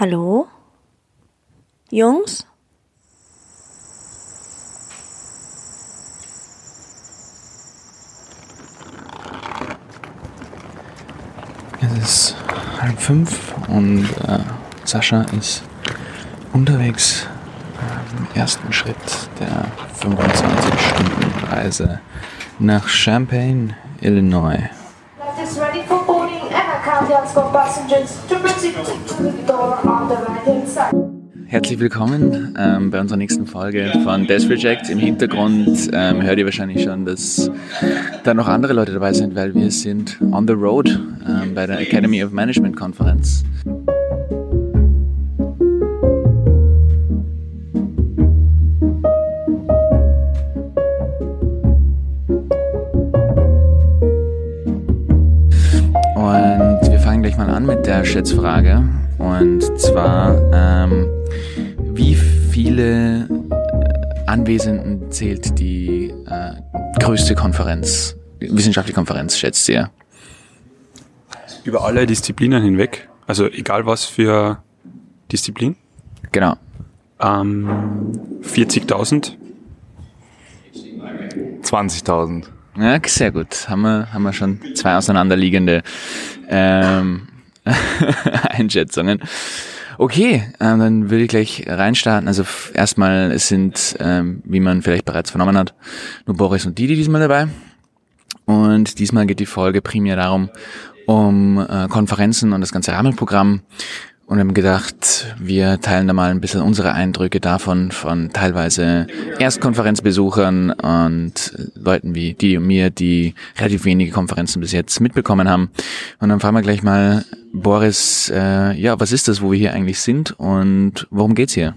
Hallo? Jungs? Es ist halb fünf und äh, Sascha ist unterwegs im ersten Schritt der 25-Stunden-Reise nach Champaign, Illinois. Flight is ready for boarding Herzlich willkommen ähm, bei unserer nächsten Folge von Death Reject. Im Hintergrund ähm, hört ihr wahrscheinlich schon, dass da noch andere Leute dabei sind, weil wir sind on the road ähm, bei der Academy of Management Konferenz. Schätzfrage. Und zwar, ähm, wie viele äh, Anwesenden zählt die äh, größte Konferenz, wissenschaftliche Konferenz, schätzt ihr? über alle Disziplinen hinweg, also egal was für Disziplin, Genau. ähm, 40.000. 20.000. Ja, sehr gut. Haben wir, haben wir schon zwei auseinanderliegende ähm, Einschätzungen. Okay, ähm, dann würde ich gleich reinstarten. Also erstmal, es sind, ähm, wie man vielleicht bereits vernommen hat, nur Boris und Didi diesmal dabei. Und diesmal geht die Folge primär darum, um äh, Konferenzen und das ganze Rahmenprogramm. Und haben gedacht, wir teilen da mal ein bisschen unsere Eindrücke davon, von teilweise Erstkonferenzbesuchern und Leuten wie die und mir, die relativ wenige Konferenzen bis jetzt mitbekommen haben. Und dann fragen wir gleich mal, Boris, äh, ja, was ist das, wo wir hier eigentlich sind und worum geht's hier?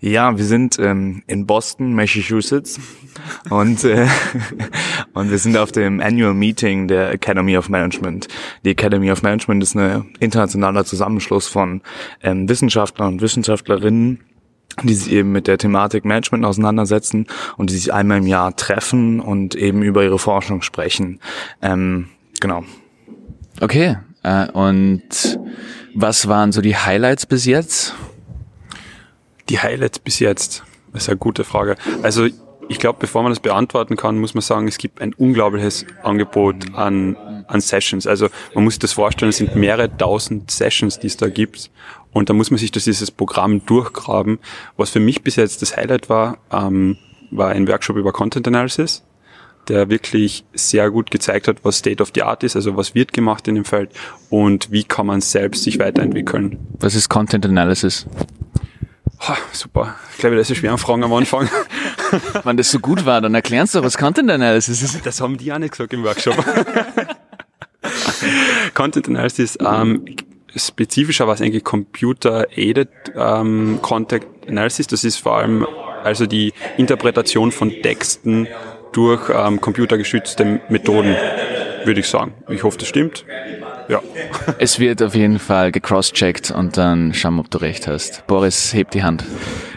Ja, wir sind ähm, in Boston, Massachusetts und, äh, und wir sind auf dem Annual Meeting der Academy of Management. Die Academy of Management ist ein internationaler Zusammenschluss von ähm, Wissenschaftlern und Wissenschaftlerinnen, die sich eben mit der Thematik Management auseinandersetzen und die sich einmal im Jahr treffen und eben über ihre Forschung sprechen. Ähm, genau. Okay, äh, und was waren so die Highlights bis jetzt? Die Highlights bis jetzt, das ist eine gute Frage. Also ich glaube, bevor man das beantworten kann, muss man sagen, es gibt ein unglaubliches Angebot an, an Sessions. Also man muss sich das vorstellen, es sind mehrere tausend Sessions, die es da gibt. Und da muss man sich durch dieses Programm durchgraben. Was für mich bis jetzt das Highlight war, ähm, war ein Workshop über Content Analysis der wirklich sehr gut gezeigt hat, was State of the Art ist, also was wird gemacht in dem Feld und wie kann man selbst sich weiterentwickeln. Was ist Content Analysis? Ha, super. Ich glaube, das ist schwer Fragen am Anfang. Wenn das so gut war, dann erklären Sie doch, was Content Analysis ist. Das haben die auch nicht gesagt im Workshop. Content Analysis, ähm, spezifischer war es eigentlich Computer-Aided ähm, Content Analysis. Das ist vor allem also die Interpretation von Texten durch ähm, computergeschützte Methoden, würde ich sagen. Ich hoffe, das stimmt. Ja. Es wird auf jeden Fall gecrosscheckt und dann schauen wir, ob du recht hast. Boris, heb die Hand.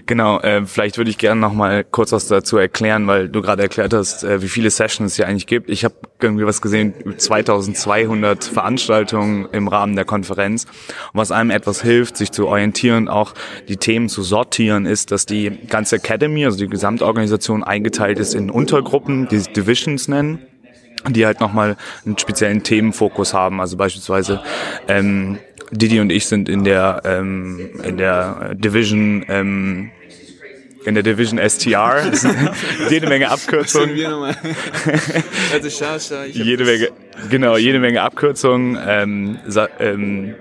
Genau, äh, vielleicht würde ich gerne noch mal kurz was dazu erklären, weil du gerade erklärt hast, äh, wie viele Sessions es hier eigentlich gibt. Ich habe irgendwie was gesehen, 2200 Veranstaltungen im Rahmen der Konferenz. Und was einem etwas hilft, sich zu orientieren, auch die Themen zu sortieren, ist, dass die ganze Academy, also die Gesamtorganisation eingeteilt ist in Untergruppen, die sich Divisions nennen die halt nochmal einen speziellen Themenfokus haben. Also beispielsweise ähm, Didi und ich sind in der ähm, in der Division ähm, in der Division STR. Jede Menge Abkürzungen. Also schau, schau, ich Jede Menge, genau, jede Menge Abkürzungen. Ähm, ähm,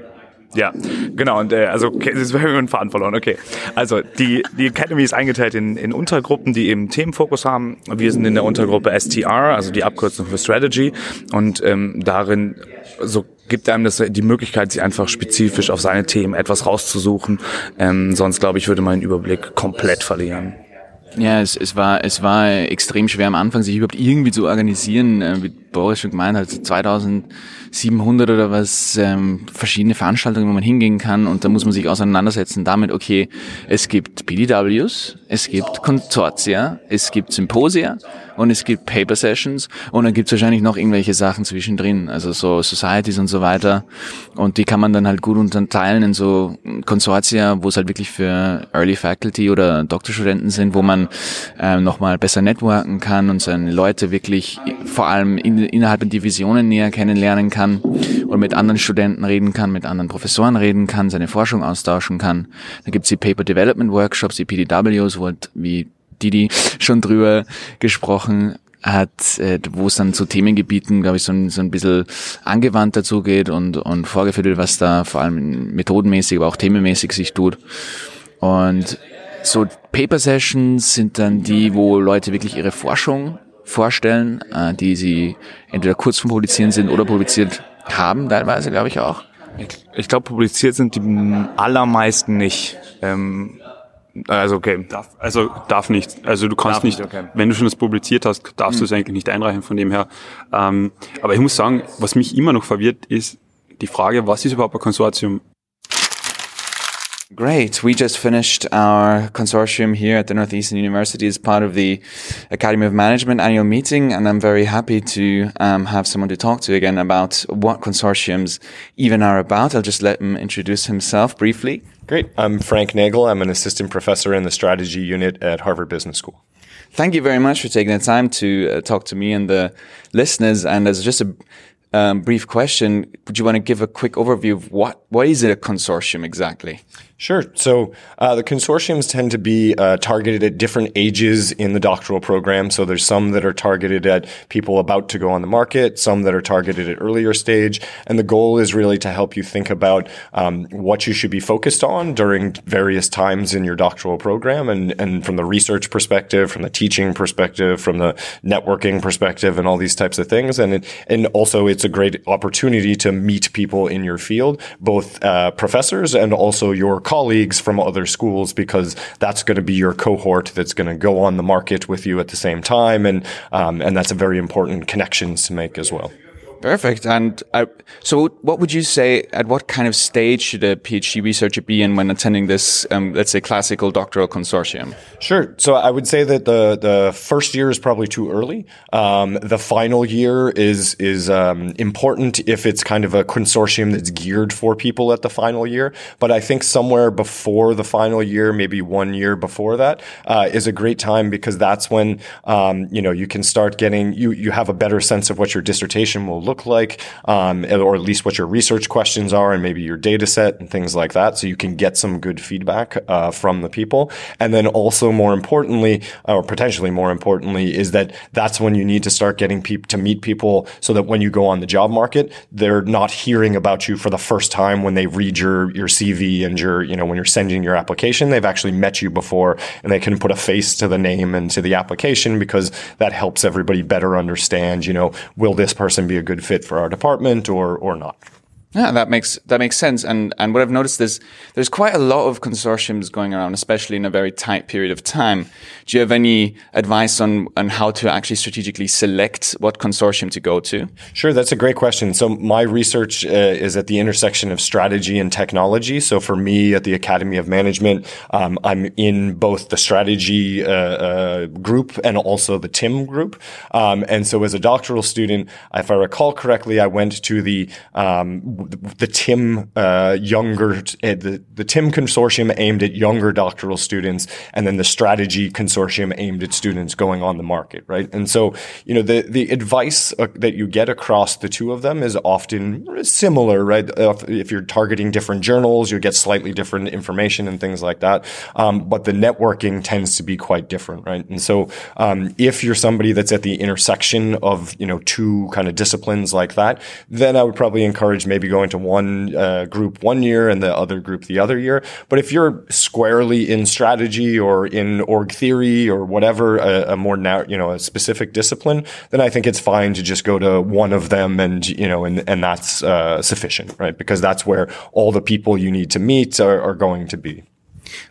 ja, genau, und äh, also okay, jetzt haben wir einen Faden verloren, okay. Also die, die Academy ist eingeteilt in, in Untergruppen, die eben Themenfokus haben. Wir sind in der Untergruppe STR, also die Abkürzung für Strategy. Und ähm, darin so gibt einem das die Möglichkeit, sich einfach spezifisch auf seine Themen etwas rauszusuchen. Ähm, sonst, glaube ich, würde man den Überblick komplett verlieren. Ja, es, es, war, es war extrem schwer am Anfang, sich überhaupt irgendwie zu organisieren. Äh, Wie Boris schon gemeint hat, 2700 oder was ähm, verschiedene Veranstaltungen, wo man hingehen kann. Und da muss man sich auseinandersetzen damit, okay, es gibt PDWs, es gibt Konsortia, es gibt Symposia und es gibt Paper Sessions und dann gibt es wahrscheinlich noch irgendwelche Sachen zwischendrin, also so Societies und so weiter. Und die kann man dann halt gut unterteilen in so Konsortia, wo es halt wirklich für Early Faculty oder Doktorstudenten sind, wo man ähm, nochmal besser networken kann und seine Leute wirklich vor allem in, innerhalb der Divisionen näher kennenlernen kann und mit anderen Studenten reden kann, mit anderen Professoren reden kann, seine Forschung austauschen kann. Da gibt's die Paper Development Workshops, die PDWs, wo halt, wie Didi schon drüber gesprochen hat, äh, wo es dann zu Themengebieten, glaube ich, so ein, so ein bisschen angewandt dazu geht und, und vorgeführt wird, was da vor allem methodenmäßig, aber auch themenmäßig sich tut. Und so Paper Sessions sind dann die, wo Leute wirklich ihre Forschung vorstellen, äh, die sie entweder kurz vom Publizieren sind oder publiziert haben, teilweise, glaube ich auch. Ich, ich glaube, publiziert sind die allermeisten nicht. Ähm, also okay. Darf, also darf nicht. Also du kannst Darf nicht, okay. wenn du schon das publiziert hast, darfst du es eigentlich nicht einreichen von dem her. Ähm, aber ich muss sagen, was mich immer noch verwirrt, ist die Frage, was ist überhaupt ein Konsortium? Great. We just finished our consortium here at the Northeastern University as part of the Academy of Management annual meeting, and I'm very happy to um, have someone to talk to again about what consortiums even are about. I'll just let him introduce himself briefly. Great. I'm Frank Nagel. I'm an assistant professor in the strategy unit at Harvard Business School. Thank you very much for taking the time to uh, talk to me and the listeners. And as just a um, brief question, would you want to give a quick overview of what what is it a consortium exactly? Sure. So uh, the consortiums tend to be uh, targeted at different ages in the doctoral program. So there's some that are targeted at people about to go on the market, some that are targeted at earlier stage, and the goal is really to help you think about um, what you should be focused on during various times in your doctoral program, and and from the research perspective, from the teaching perspective, from the networking perspective, and all these types of things. And it, and also it's a great opportunity to meet people in your field, both uh, professors and also your colleagues from other schools because that's going to be your cohort that's going to go on the market with you at the same time, and um, and that's a very important connections to make as well. Perfect. And uh, so, what would you say? At what kind of stage should a PhD researcher be in when attending this, um, let's say, classical doctoral consortium? Sure. So I would say that the the first year is probably too early. Um, the final year is is um, important if it's kind of a consortium that's geared for people at the final year. But I think somewhere before the final year, maybe one year before that, uh, is a great time because that's when um, you know you can start getting you you have a better sense of what your dissertation will look like, um, or at least what your research questions are, and maybe your data set and things like that. So you can get some good feedback uh, from the people, and then also more importantly, or potentially more importantly, is that that's when you need to start getting people to meet people, so that when you go on the job market, they're not hearing about you for the first time when they read your your CV and your you know when you're sending your application, they've actually met you before, and they can put a face to the name and to the application because that helps everybody better understand. You know, will this person be a good fit for our department or or not? Yeah, that makes that makes sense. And and what I've noticed is there's quite a lot of consortiums going around, especially in a very tight period of time. Do you have any advice on on how to actually strategically select what consortium to go to? Sure, that's a great question. So my research uh, is at the intersection of strategy and technology. So for me, at the Academy of Management, um, I'm in both the strategy uh, uh, group and also the TIM group. Um, and so as a doctoral student, if I recall correctly, I went to the um, the TIM uh, younger uh, the the TIM consortium aimed at younger doctoral students, and then the strategy consortium aimed at students going on the market, right? And so you know the the advice uh, that you get across the two of them is often similar, right? If you're targeting different journals, you get slightly different information and things like that, um, but the networking tends to be quite different, right? And so um, if you're somebody that's at the intersection of you know two kind of disciplines like that, then I would probably encourage maybe going to one uh, group one year and the other group the other year. But if you're squarely in strategy or in org theory or whatever, a, a more now you know a specific discipline, then I think it's fine to just go to one of them and you know and and that's uh, sufficient, right? Because that's where all the people you need to meet are, are going to be.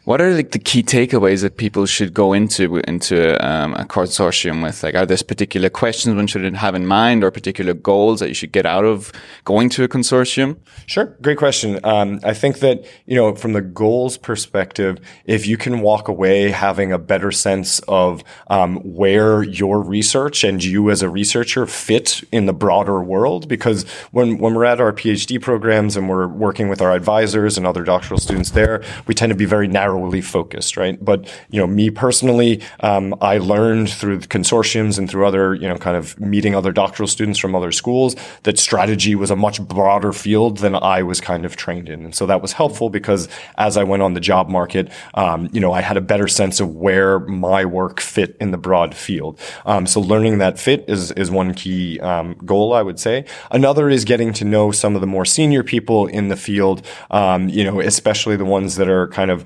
What are like the key takeaways that people should go into into um, a consortium with? Like, are there particular questions one should have in mind, or particular goals that you should get out of going to a consortium? Sure, great question. Um, I think that you know, from the goals perspective, if you can walk away having a better sense of um, where your research and you as a researcher fit in the broader world, because when when we're at our PhD programs and we're working with our advisors and other doctoral students there, we tend to be very narrowly focused, right? But you know, me personally, um, I learned through the consortiums and through other, you know, kind of meeting other doctoral students from other schools that strategy was a much broader field than I was kind of trained in, and so that was helpful because as I went on the job market, um, you know, I had a better sense of where my work fit in the broad field. Um, so learning that fit is is one key um, goal, I would say. Another is getting to know some of the more senior people in the field, um, you know, especially the ones that are kind of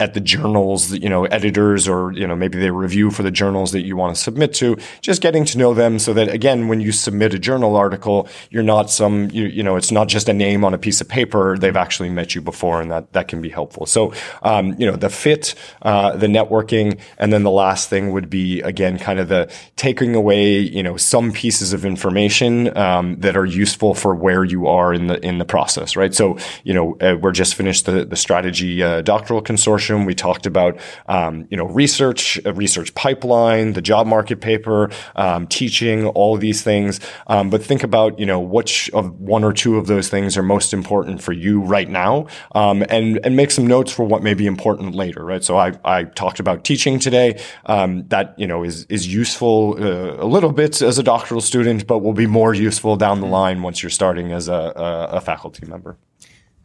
at the journals, you know, editors or, you know, maybe they review for the journals that you want to submit to, just getting to know them so that again, when you submit a journal article, you're not some, you, you know, it's not just a name on a piece of paper. They've actually met you before and that, that can be helpful. So, um, you know, the fit, uh, the networking, and then the last thing would be again, kind of the taking away, you know, some pieces of information, um, that are useful for where you are in the, in the process, right? So, you know, uh, we're just finished the, the strategy, uh, doctoral consortium. We talked about, um, you know, research, research pipeline, the job market paper, um, teaching, all of these things. Um, but think about, you know, which of one or two of those things are most important for you right now, um, and and make some notes for what may be important later, right? So I I talked about teaching today. Um, that you know is is useful uh, a little bit as a doctoral student, but will be more useful down the line once you're starting as a, a, a faculty member.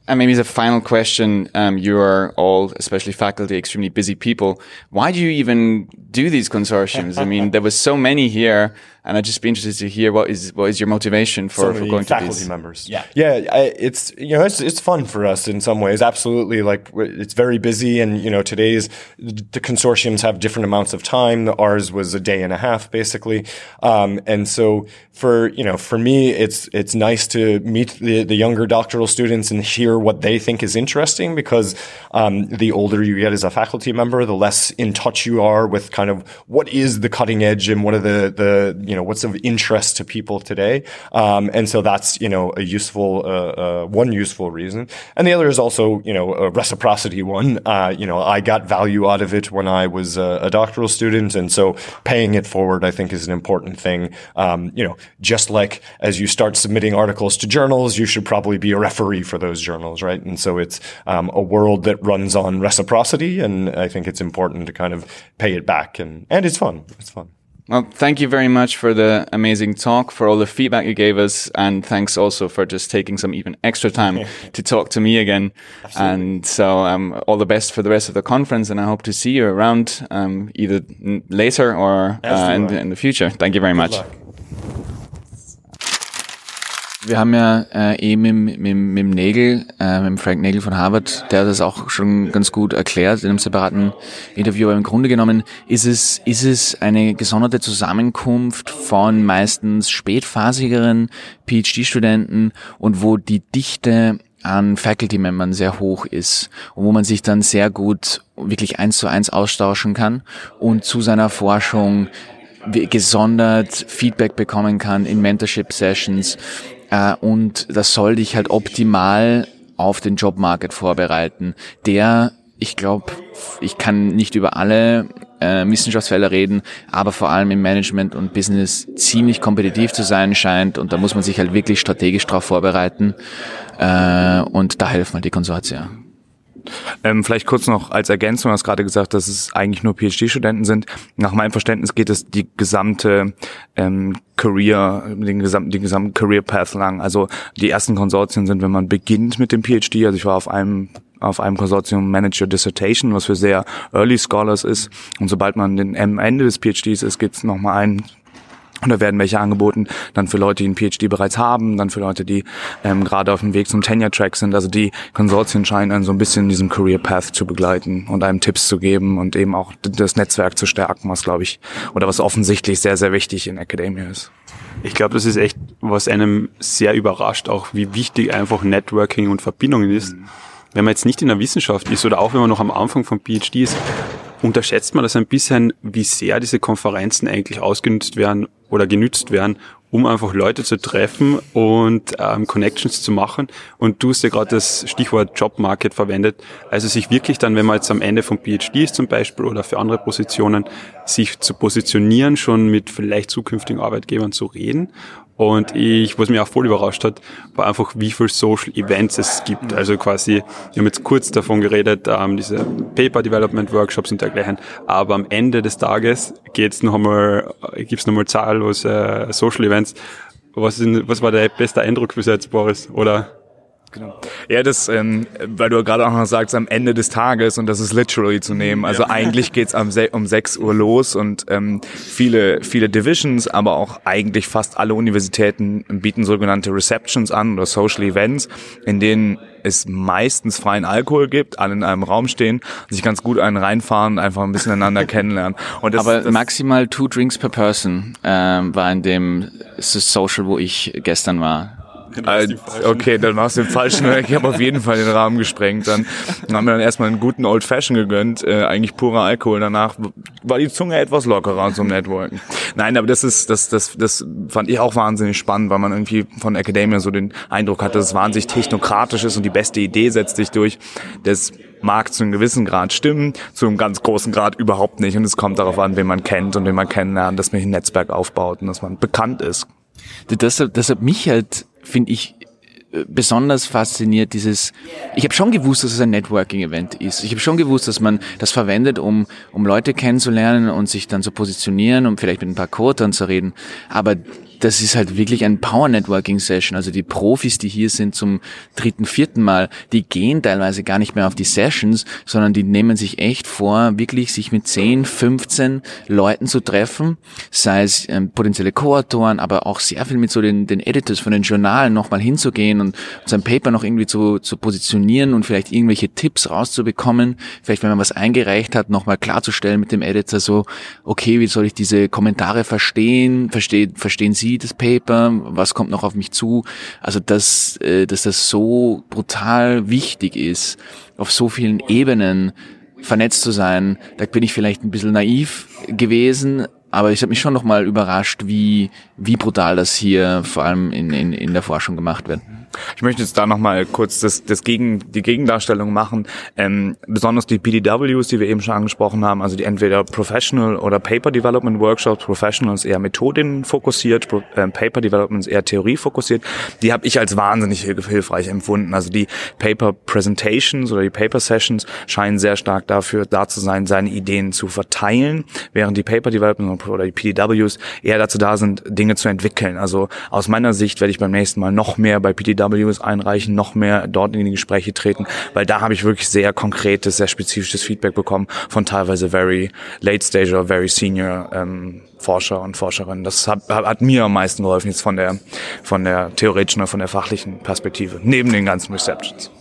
And maybe as a final question, um, you are all, especially faculty, extremely busy people. Why do you even do these consortiums? I mean, there was so many here and I'd just be interested to hear what is what is your motivation for, for going faculty to these members. Yeah, yeah, I, it's you know it's it's fun for us in some ways. Absolutely, like it's very busy, and you know today's the consortiums have different amounts of time. Ours was a day and a half basically, um, and so for you know for me it's it's nice to meet the the younger doctoral students and hear what they think is interesting because um, the older you get as a faculty member, the less in touch you are with kind of what is the cutting edge and what are the the you know what's of interest to people today. Um, and so that's you know a useful uh, uh, one useful reason, and the other is also you know a reciprocity one. Uh, you know I got value out of it when I was a, a, doctoral student, and so paying it forward I think is an important thing. Um, you know just like as you start submitting articles to journals, you should probably be a referee for those journals, right? And so it's um, a world that runs on reciprocity, and I think it's important to kind of pay it back, and and it's fun. It's fun. Well, thank you very much for the amazing talk, for all the feedback you gave us, and thanks also for just taking some even extra time to talk to me again. Absolutely. And so, um, all the best for the rest of the conference, and I hope to see you around um, either later or uh, in, in, the future. Thank you very Good much. Luck. Wir haben ja äh, eben mit, mit, mit dem Nägel, äh, mit dem Frank Nägel von Harvard, der hat das auch schon ganz gut erklärt in einem separaten Interview. Aber im Grunde genommen ist es, ist es eine gesonderte Zusammenkunft von meistens spätphasigeren PhD-Studenten und wo die Dichte an Faculty-Membern sehr hoch ist und wo man sich dann sehr gut wirklich eins zu eins austauschen kann und zu seiner Forschung gesondert Feedback bekommen kann in Mentorship-Sessions äh, und das soll dich halt optimal auf den Jobmarket vorbereiten, der, ich glaube, ich kann nicht über alle äh, Wissenschaftsfelder reden, aber vor allem im Management und Business ziemlich kompetitiv zu sein scheint und da muss man sich halt wirklich strategisch darauf vorbereiten äh, und da helfen halt die Konsortia. Ähm, vielleicht kurz noch als Ergänzung, du hast gerade gesagt, dass es eigentlich nur PhD-Studenten sind. Nach meinem Verständnis geht es die gesamte ähm, Career, den gesamten, den gesamten Career Path lang. Also die ersten Konsortien sind, wenn man beginnt mit dem PhD. Also ich war auf einem auf einem Konsortium Manager Dissertation, was für sehr Early Scholars ist. Und sobald man am Ende des PhDs ist, gibt es nochmal einen und da werden welche angeboten, dann für Leute, die einen PhD bereits haben, dann für Leute, die ähm, gerade auf dem Weg zum Tenure-Track sind. Also die Konsortien scheinen einen so ein bisschen in diesem Career Path zu begleiten und einem Tipps zu geben und eben auch das Netzwerk zu stärken, was glaube ich, oder was offensichtlich sehr, sehr wichtig in Academia ist. Ich glaube, das ist echt, was einem sehr überrascht, auch wie wichtig einfach Networking und Verbindungen ist. Mhm wenn man jetzt nicht in der Wissenschaft ist oder auch wenn man noch am Anfang vom PhD ist, unterschätzt man das ein bisschen, wie sehr diese Konferenzen eigentlich ausgenutzt werden oder genützt werden, um einfach Leute zu treffen und ähm, Connections zu machen. Und du hast ja gerade das Stichwort Jobmarket verwendet. Also sich wirklich dann, wenn man jetzt am Ende vom PhD ist zum Beispiel oder für andere Positionen, sich zu positionieren, schon mit vielleicht zukünftigen Arbeitgebern zu reden und ich, was mich auch voll überrascht hat, war einfach, wie viel Social Events es gibt. Also quasi, wir haben jetzt kurz davon geredet, ähm, diese Paper Development Workshops und dergleichen. Aber am Ende des Tages geht's noch einmal, gibt's noch einmal zahllose Social Events. Was, ist, was war der beste Eindruck bis jetzt, Boris? Oder? Genau. Ja, das, ähm, weil du gerade auch noch sagst, am Ende des Tages und das ist literally zu nehmen. Also ja. eigentlich geht's am um 6 Uhr los und ähm, viele, viele Divisions, aber auch eigentlich fast alle Universitäten bieten sogenannte Receptions an oder Social Events, in denen es meistens freien Alkohol gibt, alle in einem Raum stehen, sich ganz gut einen reinfahren, einfach ein bisschen einander kennenlernen. Und das, Aber das maximal two drinks per person ähm, war in dem Social, wo ich gestern war. Äh, okay, dann machst du den falschen. Ich habe auf jeden Fall den Rahmen gesprengt. Dann haben wir dann erstmal einen guten Old Fashion gegönnt, äh, eigentlich purer Alkohol. Danach war die Zunge etwas lockerer zum Networken. Nein, aber das ist, das, das, das fand ich auch wahnsinnig spannend, weil man irgendwie von Academia so den Eindruck hatte, dass es wahnsinnig technokratisch ist und die beste Idee setzt sich durch. Das mag zu einem gewissen Grad stimmen, zu einem ganz großen Grad überhaupt nicht. Und es kommt darauf an, wen man kennt und wen man kennenlernt, dass man ein Netzwerk aufbaut und dass man bekannt ist. Deshalb, deshalb mich halt finde ich äh, besonders fasziniert dieses ich habe schon gewusst dass es ein Networking Event ist. Ich habe schon gewusst dass man das verwendet um um Leute kennenzulernen und sich dann zu positionieren und vielleicht mit ein paar Quotern zu reden. Aber das ist halt wirklich ein Power Networking Session. Also die Profis, die hier sind zum dritten, vierten Mal, die gehen teilweise gar nicht mehr auf die Sessions, sondern die nehmen sich echt vor, wirklich sich mit 10, 15 Leuten zu treffen, sei es ähm, potenzielle Co-Autoren, aber auch sehr viel mit so den, den Editors von den Journalen nochmal hinzugehen und sein Paper noch irgendwie zu, zu positionieren und vielleicht irgendwelche Tipps rauszubekommen. Vielleicht, wenn man was eingereicht hat, nochmal klarzustellen mit dem Editor so, okay, wie soll ich diese Kommentare verstehen? Verstehen, verstehen Sie Sie das Paper, was kommt noch auf mich zu. Also dass, äh, dass das so brutal wichtig ist, auf so vielen Ebenen vernetzt zu sein, da bin ich vielleicht ein bisschen naiv gewesen, aber ich habe mich schon nochmal überrascht, wie, wie brutal das hier vor allem in, in, in der Forschung gemacht wird. Ich möchte jetzt da nochmal kurz das, das Gegen, die Gegendarstellung machen. Ähm, besonders die PDWs, die wir eben schon angesprochen haben, also die entweder Professional oder Paper Development Workshops, Professional ist eher Methoden fokussiert, äh, Paper Development ist eher Theorie fokussiert, die habe ich als wahnsinnig hilfreich empfunden. Also die Paper Presentations oder die Paper Sessions scheinen sehr stark dafür da zu sein, seine Ideen zu verteilen, während die Paper Development oder die PDWs eher dazu da sind, Dinge zu entwickeln. Also aus meiner Sicht werde ich beim nächsten Mal noch mehr bei PDWs PDWs einreichen, noch mehr dort in die Gespräche treten, weil da habe ich wirklich sehr konkretes, sehr spezifisches Feedback bekommen von teilweise very late stage oder very senior ähm, Forscher und Forscherinnen. Das hat, hat mir am meisten geholfen jetzt von der von der theoretischen oder von der fachlichen Perspektive neben den ganzen Receptions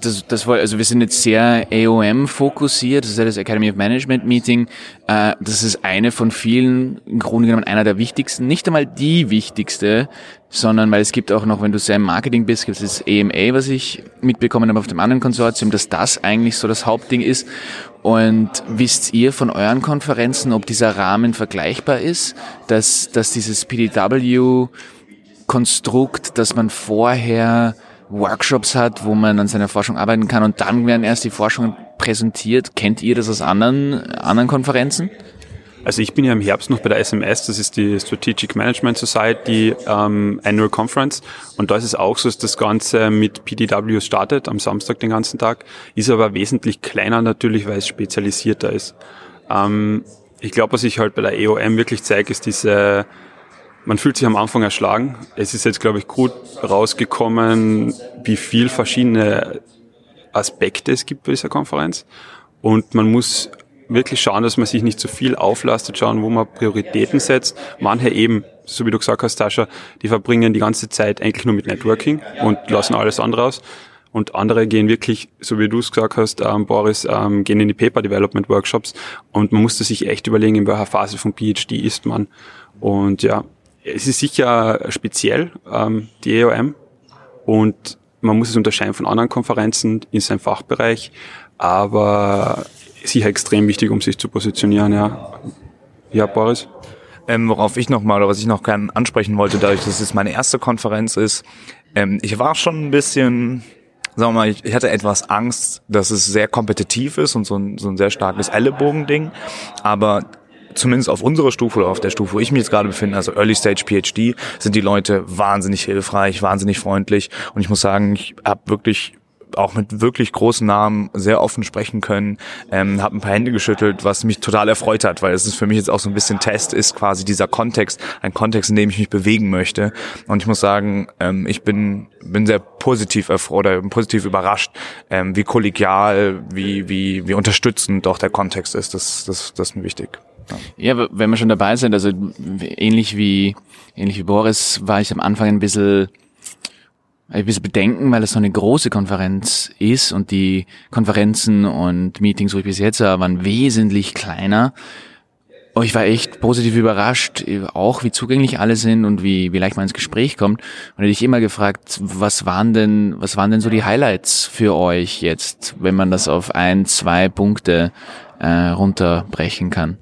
das, das war, also wir sind jetzt sehr AOM fokussiert, das ist ja das Academy of Management Meeting. Äh, das ist eine von vielen, im Grunde genommen einer der wichtigsten, nicht einmal die wichtigste, sondern weil es gibt auch noch, wenn du sehr im Marketing bist, gibt es das AMA, was ich mitbekommen habe auf dem anderen Konsortium, dass das eigentlich so das Hauptding ist. Und wisst ihr von euren Konferenzen, ob dieser Rahmen vergleichbar ist, dass, dass dieses PDW Konstrukt, dass man vorher Workshops hat, wo man an seiner Forschung arbeiten kann und dann werden erst die Forschungen präsentiert. Kennt ihr das aus anderen, anderen Konferenzen? Also ich bin ja im Herbst noch bei der SMS, das ist die Strategic Management Society ähm, Annual Conference und da ist es auch so, dass das Ganze mit PDW startet am Samstag den ganzen Tag, ist aber wesentlich kleiner natürlich, weil es spezialisierter ist. Ähm, ich glaube, was ich halt bei der EOM wirklich zeige, ist diese man fühlt sich am Anfang erschlagen. Es ist jetzt, glaube ich, gut rausgekommen, wie viel verschiedene Aspekte es gibt bei dieser Konferenz. Und man muss wirklich schauen, dass man sich nicht zu viel auflastet, schauen, wo man Prioritäten setzt. Manche eben, so wie du gesagt hast, Tascha, die verbringen die ganze Zeit eigentlich nur mit Networking und lassen alles andere aus. Und andere gehen wirklich, so wie du es gesagt hast, ähm, Boris, ähm, gehen in die Paper Development Workshops. Und man musste sich echt überlegen, in welcher Phase vom PhD ist man. Und ja, es ist sicher speziell, ähm, die EOM. Und man muss es unterscheiden von anderen Konferenzen in seinem Fachbereich, aber sicher extrem wichtig, um sich zu positionieren, ja. Ja, Boris? Ähm, worauf ich nochmal oder was ich noch gerne ansprechen wollte, dadurch, dass es meine erste Konferenz ist, ähm, ich war schon ein bisschen, sagen wir mal, ich, ich hatte etwas Angst, dass es sehr kompetitiv ist und so ein, so ein sehr starkes Ellenbogending, aber zumindest auf unserer Stufe oder auf der Stufe, wo ich mich jetzt gerade befinde, also Early Stage PhD, sind die Leute wahnsinnig hilfreich, wahnsinnig freundlich und ich muss sagen, ich habe wirklich auch mit wirklich großen Namen sehr offen sprechen können, ähm, habe ein paar Hände geschüttelt, was mich total erfreut hat, weil es ist für mich jetzt auch so ein bisschen Test, ist quasi dieser Kontext, ein Kontext, in dem ich mich bewegen möchte. Und ich muss sagen, ähm, ich bin bin sehr positiv oder positiv überrascht, ähm, wie kollegial, wie wie wie unterstützend doch der Kontext ist. Das das das ist mir wichtig. Ja. wenn wir schon dabei sind, also ähnlich wie ähnlich wie Boris war ich am Anfang ein bisschen ein bisschen bedenken, weil es so eine große Konferenz ist und die Konferenzen und Meetings, wo ich bis jetzt war, waren wesentlich kleiner. Aber ich war echt positiv überrascht, auch wie zugänglich alle sind und wie, wie leicht man ins Gespräch kommt. Und hätte ich immer gefragt, was waren denn, was waren denn so die Highlights für euch jetzt, wenn man das auf ein, zwei Punkte äh, runterbrechen kann?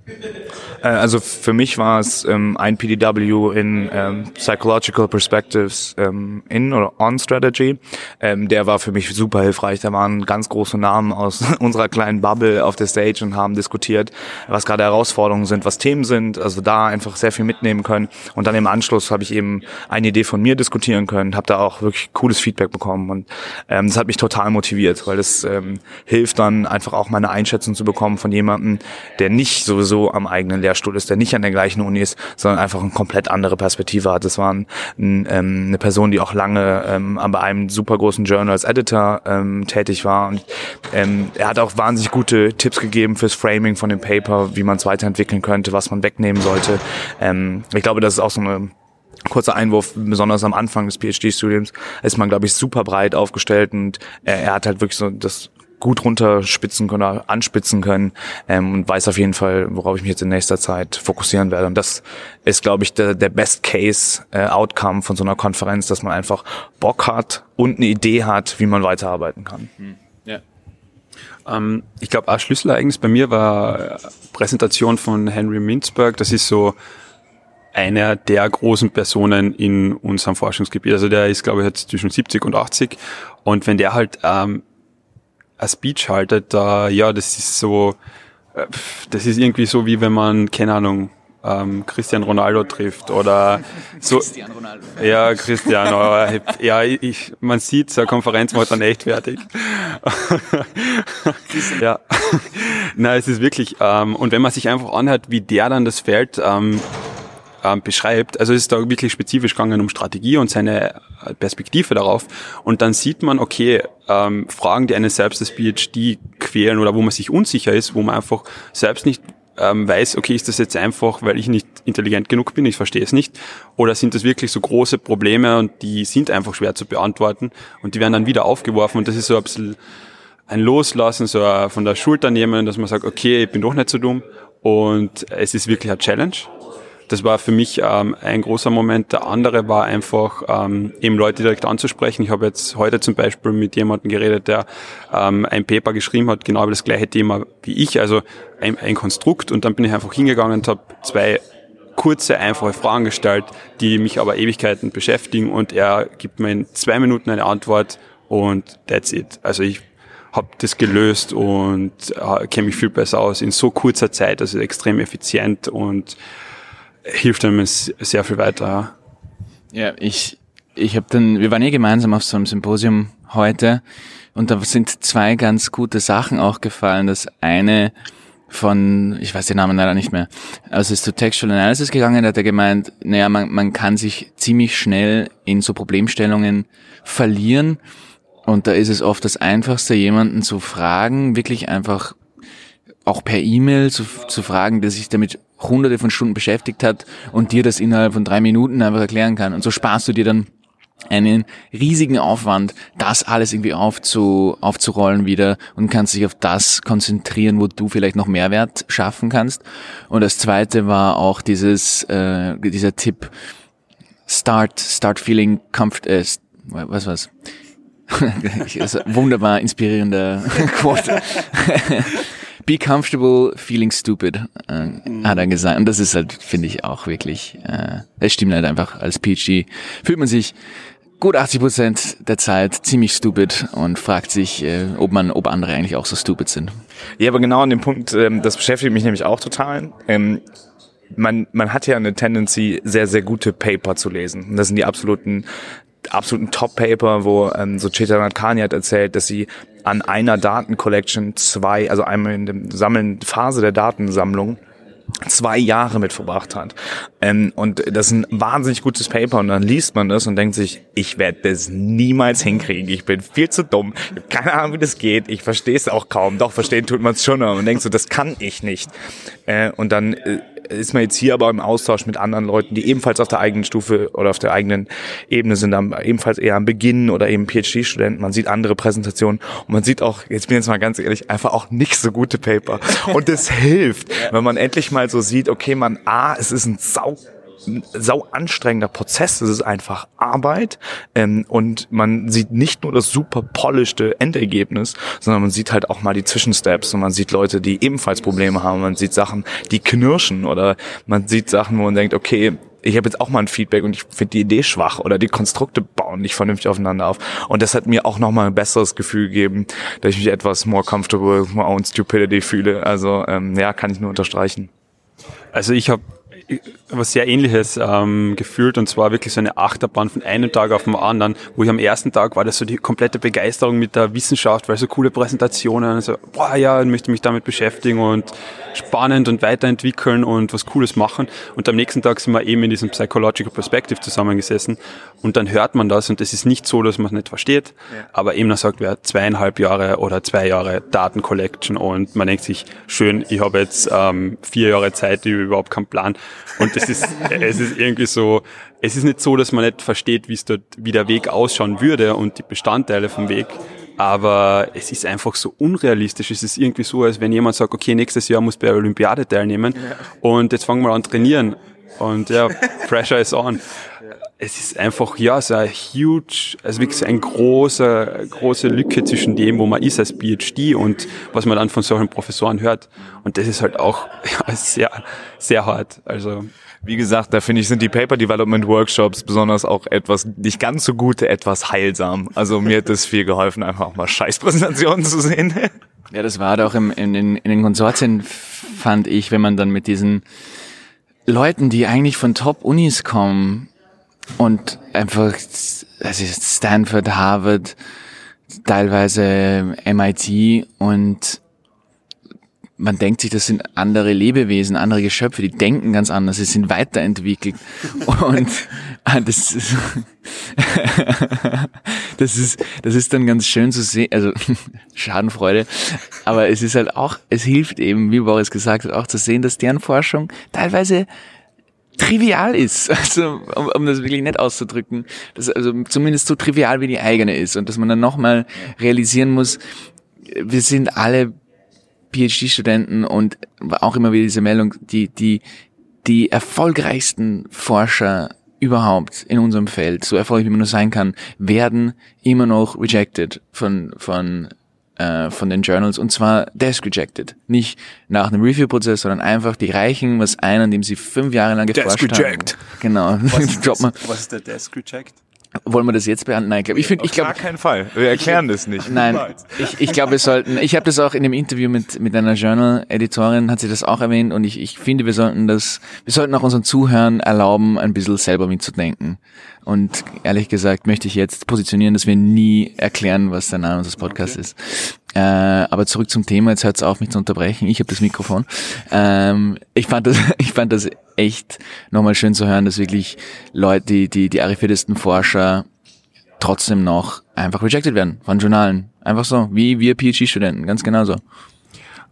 Äh, also für mich war es ähm, ein PDW in ähm, Psychological Perspectives ähm, in oder on Strategy. Ähm, der war für mich super hilfreich. Da waren ganz große Namen aus unserer kleinen Bubble auf der Stage und haben diskutiert, was gerade Herausforderungen sind, was Themen sind. Also da einfach sehr viel mitnehmen können. Und dann im Anschluss habe ich eben eine Idee von mir diskutieren können, habe da auch wirklich cooles Feedback bekommen und ähm, das hat mich total motiviert, weil das ähm, hilft dann einfach auch meine Einschätzung zu bekommen von jemandem, der nicht sowieso am eigenen Lehr Lehrstuhl ist, der nicht an der gleichen Uni ist, sondern einfach eine komplett andere Perspektive hat. Das war ein, ein, ähm, eine Person, die auch lange ähm, bei einem super großen Journal als Editor ähm, tätig war. Und ähm, er hat auch wahnsinnig gute Tipps gegeben fürs Framing von dem Paper, wie man es weiterentwickeln könnte, was man wegnehmen sollte. Ähm, ich glaube, das ist auch so eine kurzer Einwurf, besonders am Anfang des PhD-Studiums ist man, glaube ich, super breit aufgestellt und er, er hat halt wirklich so das gut runterspitzen können oder anspitzen können ähm, und weiß auf jeden Fall, worauf ich mich jetzt in nächster Zeit fokussieren werde. Und das ist, glaube ich, der, der Best Case äh, Outcome von so einer Konferenz, dass man einfach Bock hat und eine Idee hat, wie man weiterarbeiten kann. Hm. Ja. Ähm, ich glaube, ein Schlüsselereignis bei mir war äh, Präsentation von Henry Mintzberg. Das ist so einer der großen Personen in unserem Forschungsgebiet. Also der ist, glaube ich, jetzt zwischen 70 und 80. Und wenn der halt ähm, ein Speech haltet, da, ja, das ist so, äh, das ist irgendwie so, wie wenn man, keine Ahnung, ähm, Cristian Ronaldo trifft oder so. Cristian Ronaldo. Ja, Cristiano. ja, ich, man sieht, so eine Konferenz macht dann echt fertig. ja. Nein, es ist wirklich, ähm, und wenn man sich einfach anhört, wie der dann das Feld ähm, ähm, beschreibt. Also es ist da wirklich spezifisch gegangen um Strategie und seine äh, Perspektive darauf. Und dann sieht man, okay, ähm, Fragen, die einen selbst das PhD quälen oder wo man sich unsicher ist, wo man einfach selbst nicht ähm, weiß, okay, ist das jetzt einfach, weil ich nicht intelligent genug bin, ich verstehe es nicht, oder sind das wirklich so große Probleme und die sind einfach schwer zu beantworten und die werden dann wieder aufgeworfen und das ist so ein bisschen ein Loslassen, so von der Schulter nehmen, dass man sagt, okay, ich bin doch nicht so dumm und es ist wirklich eine Challenge das war für mich ähm, ein großer Moment. Der andere war einfach, ähm, eben Leute direkt anzusprechen. Ich habe jetzt heute zum Beispiel mit jemandem geredet, der ähm, ein Paper geschrieben hat, genau über das gleiche Thema wie ich, also ein, ein Konstrukt. Und dann bin ich einfach hingegangen und habe zwei kurze, einfache Fragen gestellt, die mich aber Ewigkeiten beschäftigen und er gibt mir in zwei Minuten eine Antwort und that's it. Also ich habe das gelöst und äh, kenne mich viel besser aus in so kurzer Zeit, also extrem effizient und hilft einem sehr viel weiter. Ja, ich, ich habe dann, wir waren ja gemeinsam auf so einem Symposium heute und da sind zwei ganz gute Sachen auch gefallen. Das eine von, ich weiß den Namen leider nicht mehr, also ist zu Textual Analysis gegangen, da hat er gemeint, naja, man, man kann sich ziemlich schnell in so Problemstellungen verlieren und da ist es oft das Einfachste, jemanden zu fragen, wirklich einfach auch per E-Mail zu, zu fragen, der sich damit hunderte von Stunden beschäftigt hat und dir das innerhalb von drei Minuten einfach erklären kann. Und so sparst du dir dann einen riesigen Aufwand, das alles irgendwie aufzu, aufzurollen wieder und kannst dich auf das konzentrieren, wo du vielleicht noch Mehrwert schaffen kannst. Und das zweite war auch dieses, äh, dieser Tipp, start, start feeling comfort, äh, was was? wunderbar inspirierender Quote. Be comfortable feeling stupid, äh, hat er gesagt. Und das ist halt, finde ich, auch wirklich, äh, das stimmt halt einfach. Als PhD fühlt man sich gut 80 Prozent der Zeit ziemlich stupid und fragt sich, äh, ob man, ob andere eigentlich auch so stupid sind. Ja, aber genau an dem Punkt, ähm, das beschäftigt mich nämlich auch total. Ähm, man, man hat ja eine Tendency, sehr, sehr gute Paper zu lesen. Und das sind die absoluten absoluten Top-Paper, wo ähm, so Chetanand Kani hat erzählt, dass sie an einer Datencollection zwei, also einmal in der Sammeln Phase der Datensammlung zwei Jahre mit verbracht hat. Ähm, und das ist ein wahnsinnig gutes Paper und dann liest man das und denkt sich, ich werde das niemals hinkriegen. Ich bin viel zu dumm. Keine Ahnung, wie das geht. Ich verstehe es auch kaum. Doch, verstehen tut man es schon. Und denkt so, das kann ich nicht. Äh, und dann äh, ist man jetzt hier aber im Austausch mit anderen Leuten, die ebenfalls auf der eigenen Stufe oder auf der eigenen Ebene sind, dann ebenfalls eher am Beginn oder eben PhD-Studenten. Man sieht andere Präsentationen und man sieht auch, jetzt bin ich jetzt mal ganz ehrlich, einfach auch nicht so gute Paper. Und das hilft, wenn man endlich mal so sieht, okay, man, ah, es ist ein sau sau anstrengender Prozess. Es ist einfach Arbeit ähm, und man sieht nicht nur das super polischte Endergebnis, sondern man sieht halt auch mal die Zwischensteps und man sieht Leute, die ebenfalls Probleme haben. Man sieht Sachen, die knirschen oder man sieht Sachen, wo man denkt, okay, ich habe jetzt auch mal ein Feedback und ich finde die Idee schwach oder die Konstrukte bauen nicht vernünftig aufeinander auf. Und das hat mir auch nochmal ein besseres Gefühl gegeben, dass ich mich etwas more comfortable with my own stupidity fühle. Also ähm, ja, kann ich nur unterstreichen. Also ich habe was sehr ähnliches ähm, gefühlt und zwar wirklich so eine Achterbahn von einem Tag auf den anderen, wo ich am ersten Tag war das so die komplette Begeisterung mit der Wissenschaft, weil so coole Präsentationen, so, boah ja, ich möchte mich damit beschäftigen und spannend und weiterentwickeln und was Cooles machen und am nächsten Tag sind wir eben in diesem Psychological Perspective zusammengesessen und dann hört man das und es ist nicht so, dass man es nicht versteht, ja. aber eben dann sagt wer zweieinhalb Jahre oder zwei Jahre Datencollection und man denkt sich, schön, ich habe jetzt ähm, vier Jahre Zeit, ich habe überhaupt keinen Plan und es ist, es ist irgendwie so, es ist nicht so, dass man nicht versteht, wie es dort, wie der Weg ausschauen würde und die Bestandteile vom Weg. Aber es ist einfach so unrealistisch. Es ist irgendwie so, als wenn jemand sagt, okay, nächstes Jahr muss bei der Olympiade teilnehmen und jetzt fangen wir an trainieren. Und ja, pressure is on. Es ist einfach, ja, so ein huge, also wirklich so eine große, große Lücke zwischen dem, wo man ist als PhD und was man dann von solchen Professoren hört. Und das ist halt auch ja, sehr, sehr hart. Also, wie gesagt, da finde ich, sind die Paper Development Workshops besonders auch etwas nicht ganz so gute, etwas heilsam. Also mir hat das viel geholfen, einfach auch mal Scheißpräsentationen zu sehen. Ja, das war doch im, in, in, in den Konsortien, fand ich, wenn man dann mit diesen Leuten, die eigentlich von Top-Unis kommen und einfach, also Stanford, Harvard, teilweise MIT und man denkt sich, das sind andere Lebewesen, andere Geschöpfe, die denken ganz anders, sie sind weiterentwickelt. Und ah, das ist, das ist, das ist dann ganz schön zu sehen, also Schadenfreude. Aber es ist halt auch, es hilft eben, wie Boris gesagt hat, auch zu sehen, dass deren Forschung teilweise trivial ist, also um, um das wirklich nett auszudrücken, dass also zumindest so trivial wie die eigene ist und dass man dann nochmal realisieren muss, wir sind alle PhD-Studenten und auch immer wieder diese Meldung, die, die, die erfolgreichsten Forscher überhaupt in unserem Feld, so erfolgreich wie man nur sein kann, werden immer noch rejected von, von, äh, von den Journals und zwar desk rejected. Nicht nach einem Review-Prozess, sondern einfach die reichen was ein, an dem sie fünf Jahre lang geforscht desk reject. Genau. Was ist, das, was ist der Desk Reject? Wollen wir das jetzt beantworten? Nein, ich glaube, ich finde, ich glaube, gar keinen Fall. Wir erklären das nicht. Nein, ich, ich glaube, wir sollten. Ich habe das auch in dem Interview mit mit einer Journal-Editorin hat sie das auch erwähnt und ich, ich finde, wir sollten das, wir sollten auch unseren Zuhörern erlauben, ein bisschen selber mitzudenken. Und ehrlich gesagt möchte ich jetzt positionieren, dass wir nie erklären, was der Name unseres Podcasts okay. ist. Äh, aber zurück zum Thema, jetzt hört es auf, mich zu unterbrechen. Ich habe das Mikrofon. Ähm, ich, fand das, ich fand das echt nochmal schön zu hören, dass wirklich Leute, die, die, die arriviertesten Forscher trotzdem noch einfach rejected werden von Journalen. Einfach so, wie wir PhD-Studenten, ganz genauso.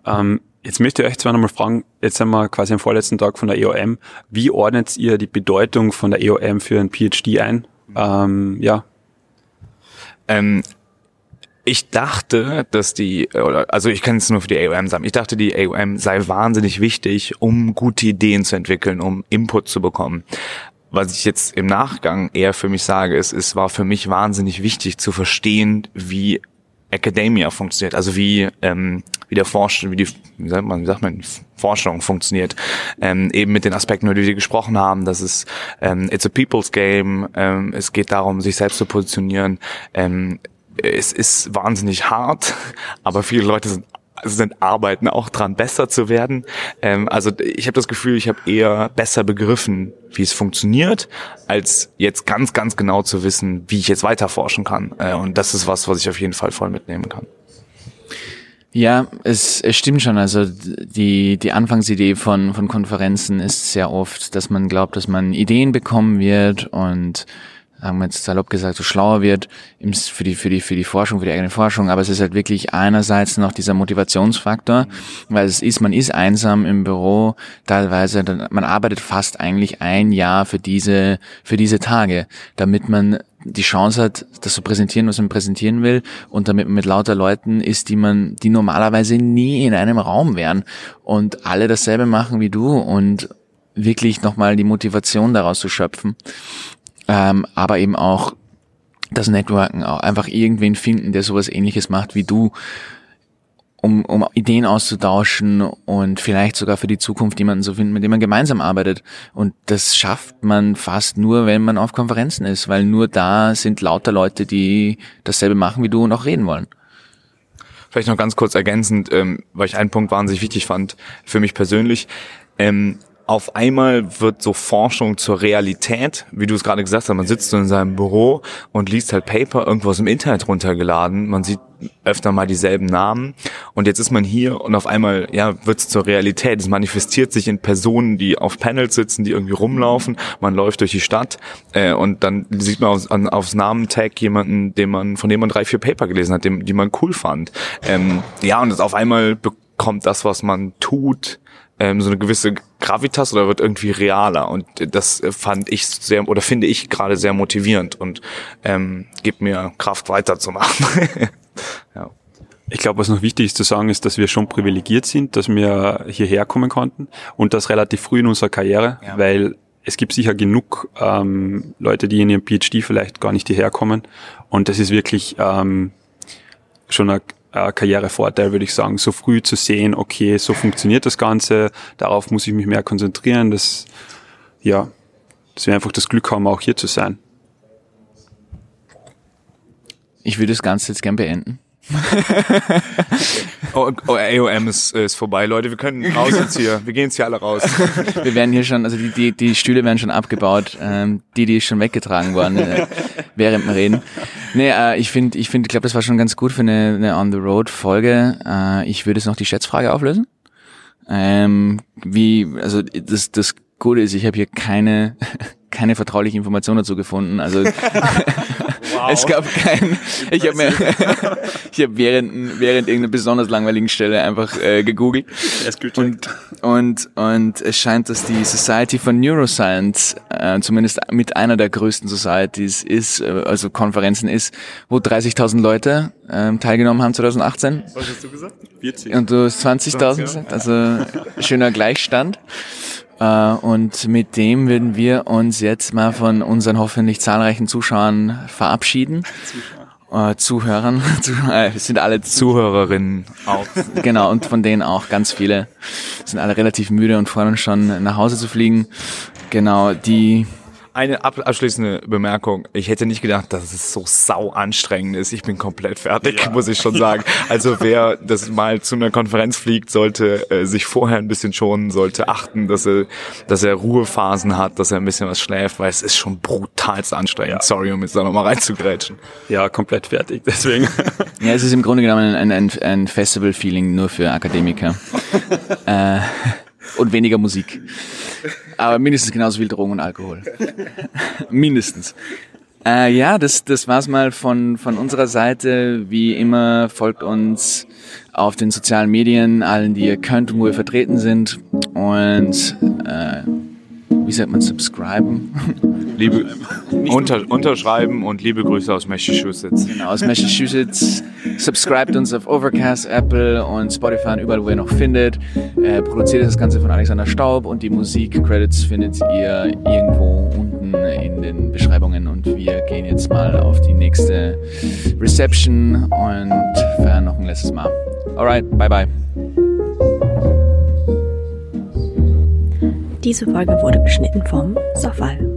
Ähm, jetzt möchte ich euch zwar nochmal fragen, jetzt sind wir quasi am vorletzten Tag von der EOM. Wie ordnet ihr die Bedeutung von der EOM für ein PhD ein? Ähm, ja. Ähm, ich dachte, dass die, also ich kann es nur für die AOM sagen, ich dachte, die AOM sei wahnsinnig wichtig, um gute Ideen zu entwickeln, um Input zu bekommen. was ich jetzt im Nachgang eher für mich sage, ist, es war für mich wahnsinnig wichtig zu verstehen, wie Academia funktioniert, also wie ähm, wie der Forsch, wie die wie sagt man, wie sagt man, Forschung funktioniert, ähm, eben mit den Aspekten, über die wir gesprochen haben, dass es ähm, it's a people's game, ähm, es geht darum, sich selbst zu positionieren. Ähm, es ist wahnsinnig hart, aber viele Leute sind sind arbeiten auch dran, besser zu werden. Ähm, also ich habe das Gefühl, ich habe eher besser begriffen, wie es funktioniert, als jetzt ganz, ganz genau zu wissen, wie ich jetzt weiter forschen kann. Äh, und das ist was, was ich auf jeden Fall voll mitnehmen kann. Ja, es, es stimmt schon. Also die, die Anfangsidee von, von Konferenzen ist sehr oft, dass man glaubt, dass man Ideen bekommen wird und sagen wir jetzt salopp gesagt, so schlauer wird für die, für die, für die Forschung, für die eigene Forschung. Aber es ist halt wirklich einerseits noch dieser Motivationsfaktor, weil es ist, man ist einsam im Büro. Teilweise, man arbeitet fast eigentlich ein Jahr für diese, für diese Tage, damit man die Chance hat, das zu präsentieren, was man präsentieren will. Und damit man mit lauter Leuten ist, die man, die normalerweise nie in einem Raum wären und alle dasselbe machen wie du und wirklich nochmal die Motivation daraus zu schöpfen ähm, aber eben auch das Networken, auch einfach irgendwen finden, der sowas ähnliches macht wie du, um, um Ideen auszutauschen und vielleicht sogar für die Zukunft jemanden zu finden, mit dem man gemeinsam arbeitet. Und das schafft man fast nur, wenn man auf Konferenzen ist, weil nur da sind lauter Leute, die dasselbe machen wie du und auch reden wollen. Vielleicht noch ganz kurz ergänzend, ähm, weil ich einen Punkt wahnsinnig wichtig fand, für mich persönlich. Ähm, auf einmal wird so Forschung zur Realität, wie du es gerade gesagt hast, man sitzt so in seinem Büro und liest halt Paper irgendwas im Internet runtergeladen, man sieht öfter mal dieselben Namen und jetzt ist man hier und auf einmal ja wird es zur Realität. Es manifestiert sich in Personen, die auf Panels sitzen, die irgendwie rumlaufen. Man läuft durch die Stadt äh, und dann sieht man aufs, an, aufs Namentag jemanden, den man von dem man drei vier Paper gelesen hat, dem, die man cool fand. Ähm, ja und das auf einmal bekommt das, was man tut, ähm, so eine gewisse Gravitas oder wird irgendwie realer und das fand ich sehr oder finde ich gerade sehr motivierend und ähm, gibt mir Kraft weiterzumachen. ja. Ich glaube, was noch wichtig ist zu sagen, ist, dass wir schon privilegiert sind, dass wir hierher kommen konnten und das relativ früh in unserer Karriere, ja. weil es gibt sicher genug ähm, Leute, die in ihrem PhD vielleicht gar nicht hierher kommen und das ist wirklich ähm, schon eine äh, Karrierevorteil, würde ich sagen, so früh zu sehen, okay, so funktioniert das Ganze, darauf muss ich mich mehr konzentrieren, dass, ja, dass wir einfach das Glück haben, auch hier zu sein. Ich würde das Ganze jetzt gern beenden. oh, oh, AOM ist, ist vorbei, Leute. Wir können raus jetzt hier. Wir gehen jetzt hier alle raus. Wir werden hier schon, also die, die, die Stühle werden schon abgebaut. Ähm, die, die ist schon weggetragen worden äh, während wir reden. Nee, äh, ich finde, ich finde, ich glaube, das war schon ganz gut für eine, eine On-the-Road-Folge. Äh, ich würde jetzt noch die Schätzfrage auflösen. Ähm, wie, also das, das Gute ist, ich habe hier keine, keine vertrauliche Information dazu gefunden. Also Wow. Es gab keinen. Ich habe mir, ich habe während während irgendeiner besonders langweiligen Stelle einfach äh, gegoogelt. Und und und es scheint, dass die Society for Neuroscience äh, zumindest mit einer der größten Societies ist, äh, also Konferenzen ist, wo 30.000 Leute ähm, teilgenommen haben 2018. Was hast du gesagt? 40. Und du hast 20.000 gesagt. Also schöner Gleichstand. Äh, und mit dem würden wir uns jetzt mal von unseren hoffentlich zahlreichen Zuschauern verabschieden. Zuschauer. Äh, Zuhörern, äh, sind alle Zuhörerinnen auch. Genau, und von denen auch ganz viele sind alle relativ müde und freuen uns schon nach Hause zu fliegen. Genau, die eine abschließende Bemerkung. Ich hätte nicht gedacht, dass es so sau anstrengend ist. Ich bin komplett fertig, ja. muss ich schon sagen. Also wer das mal zu einer Konferenz fliegt, sollte äh, sich vorher ein bisschen schonen, sollte achten, dass er, dass er Ruhephasen hat, dass er ein bisschen was schläft, weil es ist schon brutalst anstrengend. Ja. Sorry, um jetzt da nochmal reinzugrätschen. Ja, komplett fertig, deswegen. Ja, es ist im Grunde genommen ein, ein, ein Festival-Feeling nur für Akademiker. äh, und weniger Musik. Aber mindestens genauso viel Drogen und Alkohol. mindestens. Äh, ja, das, das war's mal von, von unserer Seite. Wie immer folgt uns auf den sozialen Medien, allen, die ihr könnt und wo wir vertreten sind. Und äh, wie sagt man, subscriben? liebe unter, unterschreiben und liebe Grüße aus Massachusetts. Genau, aus Massachusetts. Subscribt uns auf Overcast, Apple und Spotify und überall, wo ihr noch findet. Äh, produziert das Ganze von Alexander Staub und die Musik-Credits findet ihr irgendwo unten in den Beschreibungen. Und wir gehen jetzt mal auf die nächste Reception und feiern noch ein letztes Mal. Alright, bye bye. Diese Folge wurde geschnitten vom Safal.